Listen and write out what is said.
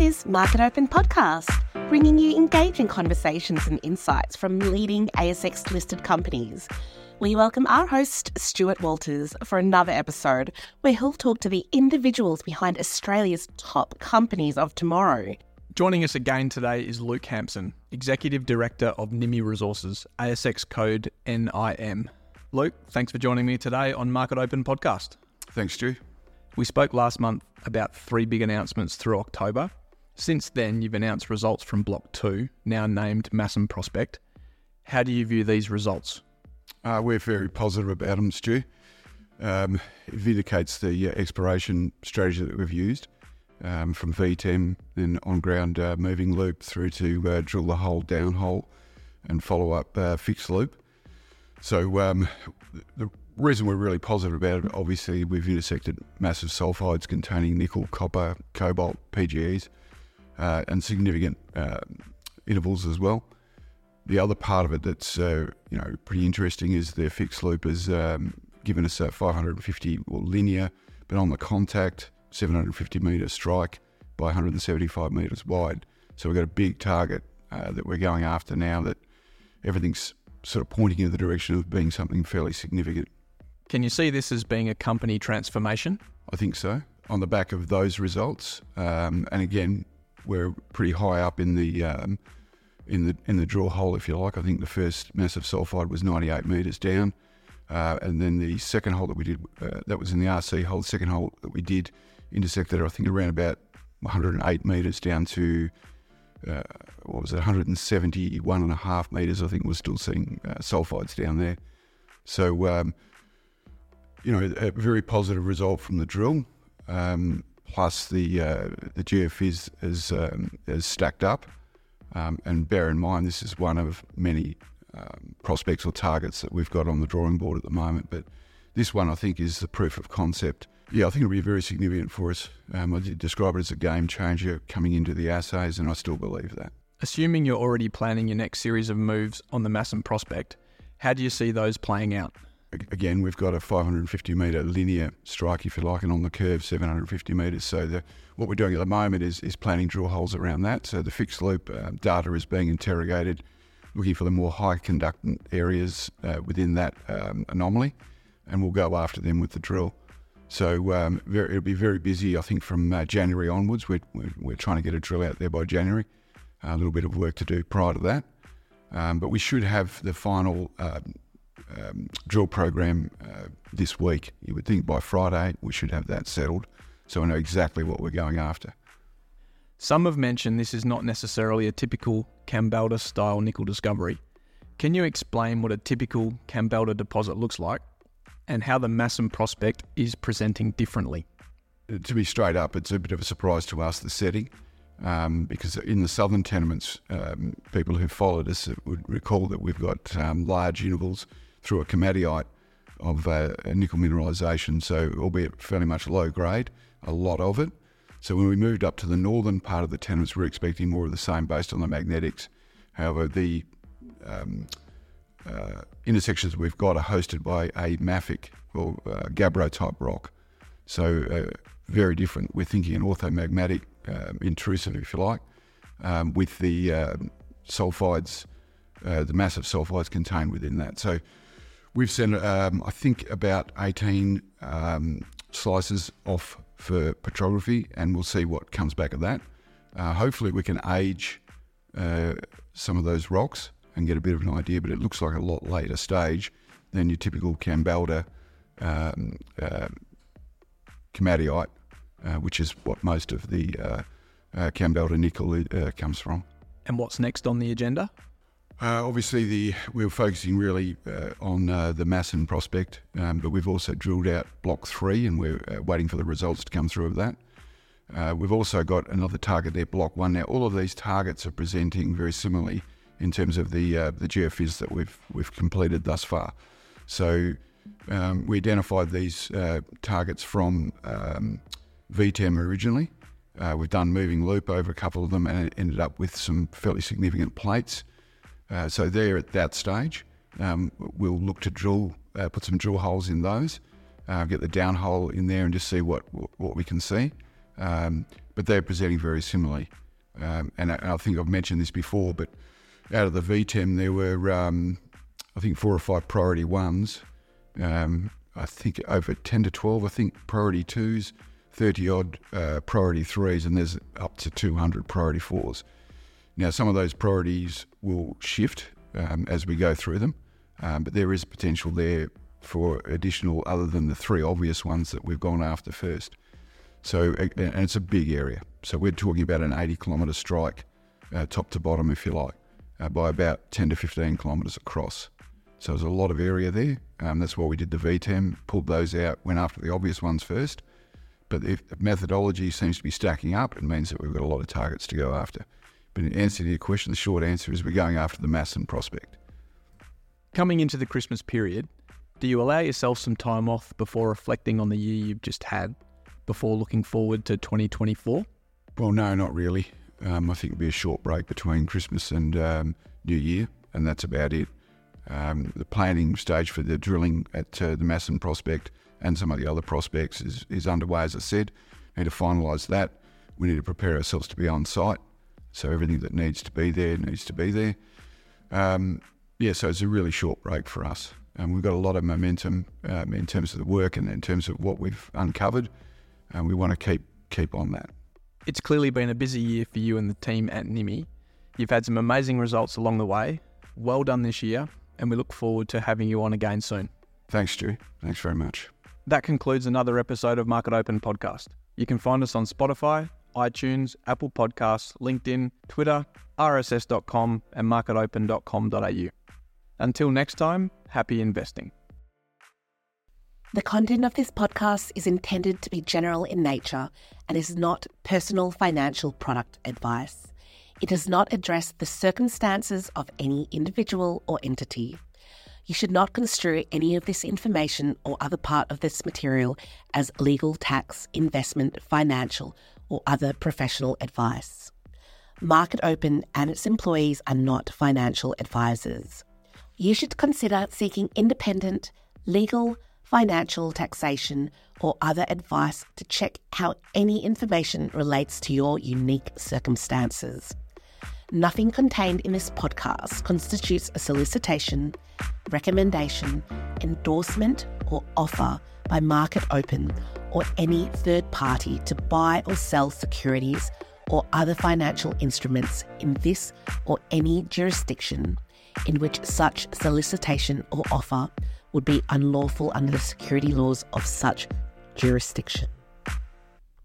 This is Market Open Podcast, bringing you engaging conversations and insights from leading ASX listed companies. We welcome our host, Stuart Walters, for another episode where he'll talk to the individuals behind Australia's top companies of tomorrow. Joining us again today is Luke Hampson, Executive Director of Nimy Resources, ASX code NIM. Luke, thanks for joining me today on Market Open Podcast. Thanks, Stu. We spoke last month about three big announcements through October. Since then, you've announced results from Block 2, now named Masson Prospect. How do you view these results? Uh, we're very positive about them, Stu. Um, it vindicates the uh, exploration strategy that we've used um, from VTEM, then on ground uh, moving loop through to uh, drill the hole down hole and follow up uh, fixed loop. So um, the reason we're really positive about it, obviously, we've intersected massive sulfides containing nickel, copper, cobalt, PGEs, uh, and significant uh, intervals as well. The other part of it that's uh, you know pretty interesting is the fixed loop has um, given us a 550 well, linear, but on the contact 750 metre strike by 175 metres wide. So we've got a big target uh, that we're going after now that everything's sort of pointing in the direction of being something fairly significant. Can you see this as being a company transformation? I think so. On the back of those results, um, and again, we're pretty high up in the um, in the in the drill hole, if you like. I think the first massive sulfide was 98 metres down, uh, and then the second hole that we did uh, that was in the RC hole. The second hole that we did intersected, I think, around about 108 metres down to uh, what was it, 171 and a half metres, I think we're still seeing uh, sulfides down there. So, um, you know, a very positive result from the drill. Um, plus, the uh, the geophys is, um, is stacked up. Um, and bear in mind, this is one of many um, prospects or targets that we've got on the drawing board at the moment. But this one, I think, is the proof of concept. Yeah, I think it'll be very significant for us. Um, I did describe it as a game changer coming into the assays, and I still believe that. Assuming you're already planning your next series of moves on the Masson prospect, how do you see those playing out? Again, we've got a 550 metre linear strike, if you like, and on the curve, 750 metres. So the, what we're doing at the moment is, is planning drill holes around that. So the fixed loop uh, data is being interrogated, looking for the more high conductant areas uh, within that um, anomaly, and we'll go after them with the drill. So um, very, it'll be very busy, I think, from uh, January onwards. We're, we're, we're, trying to get a drill out there by January. Uh, a little bit of work to do prior to that. Um, but we should have the final um, drill program uh, this week. You would think by Friday we should have that settled so we know exactly what we're going after. Some have mentioned this is not necessarily a typical Kambalda style nickel discovery. Can you explain what a typical Kambalda deposit looks like? and how the Masson prospect is presenting differently? To be straight up, it's a bit of a surprise to us, the setting, um, because in the southern tenements, um, people who followed us would recall that we've got um, large intervals through a komatiite of uh, nickel mineralisation, so albeit fairly much low grade, a lot of it. So when we moved up to the northern part of the tenements, we we're expecting more of the same based on the magnetics. However, the um, uh, intersections we've got are hosted by a mafic or uh, gabbro type rock. So uh, very different. We're thinking an orthomagmatic um, intrusive, if you like, um, with the um, sulfides, uh, the massive sulfides contained within that. So we've sent, um, I think, about 18 um, slices off for petrography, and we'll see what comes back of that. Uh, hopefully, we can age uh, some of those rocks and get a bit of an idea, but it looks like a lot later stage than your typical Kambalda um, uh, komatiite, uh, which is what most of the uh, uh, Kambalda nickel comes from. And what's next on the agenda? Uh, obviously, the we're focusing really uh, on uh, the Masson prospect, um, but we've also drilled out Block Three, and we're uh, waiting for the results to come through of that. Uh, we've also got another target there, Block One. Now, all of these targets are presenting very similarly in terms of the uh, the geophys that we've we've completed thus far. So um, we identified these targets from um, VTEM originally. We've done moving loop over a couple of them and ended up with some fairly significant plates. Uh, so there at that stage, um, we'll look to drill, uh, put some drill holes in those, uh, get the down hole in there and just see what what we can see. Um, but they're presenting very similarly. Um, and, I, and, I, think I've mentioned this before, but out of the VTEM, there were, um, I think, four or five priority ones. Um, I think over 10 to 12, I think, priority twos, 30 odd uh, priority threes, and there's up to 200 priority fours. Now, some of those priorities will shift um, as we go through them, um, but there is potential there for additional, other than the three obvious ones that we've gone after first. So, and it's a big area. So we're talking about an 80 kilometre strike, uh, top to bottom, if you like, uh, by about 10 to 15 kilometres across. So there's a lot of area there. Um, that's why we did the VTEM, pulled those out, went after the obvious ones first. But if the methodology seems to be stacking up, it means that we've got a lot of targets to go after. But in answer to your question, the short answer is we're going after the Masson prospect. Coming into the Christmas period, do you allow yourself some time off before reflecting on the year you've just had, before looking forward to 2024? Well, no, not really. Um, I think it'll be a short break between Christmas and um, New Year, and that's about it. Um, the planning stage for the drilling at uh, the Masson prospect and some of the other prospects is, is underway, as I said. We need to finalise that. We need to prepare ourselves to be on site. So everything that needs to be there needs to be there. Um, yeah, so it's a really short break for us. And we've got a lot of momentum um, in terms of the work and in terms of what we've uncovered. And we want to keep keep on that. It's clearly been a busy year for you and the team at Nimy. You've had some amazing results along the way. Well done this year, and we look forward to having you on again soon. Thanks, Stu. Thanks very much. That concludes another episode of Market Open Podcast. You can find us on Spotify, iTunes, Apple Podcasts, LinkedIn, Twitter, rss.com, and marketopen.com.au. Until next time, happy investing. The content of this podcast is intended to be general in nature and is not personal financial product advice. It does not address the circumstances of any individual or entity. You should not construe any of this information or other part of this material as legal, tax, investment, financial, or other professional advice. Market Open and its employees are not financial advisors. You should consider seeking independent, legal, financial, taxation, or other advice to check how any information relates to your unique circumstances. Nothing contained in this podcast constitutes a solicitation, recommendation, endorsement, or offer by Market Open or any third party to buy or sell securities or other financial instruments in this or any jurisdiction in which such solicitation or offer would be unlawful under the security laws of such jurisdiction.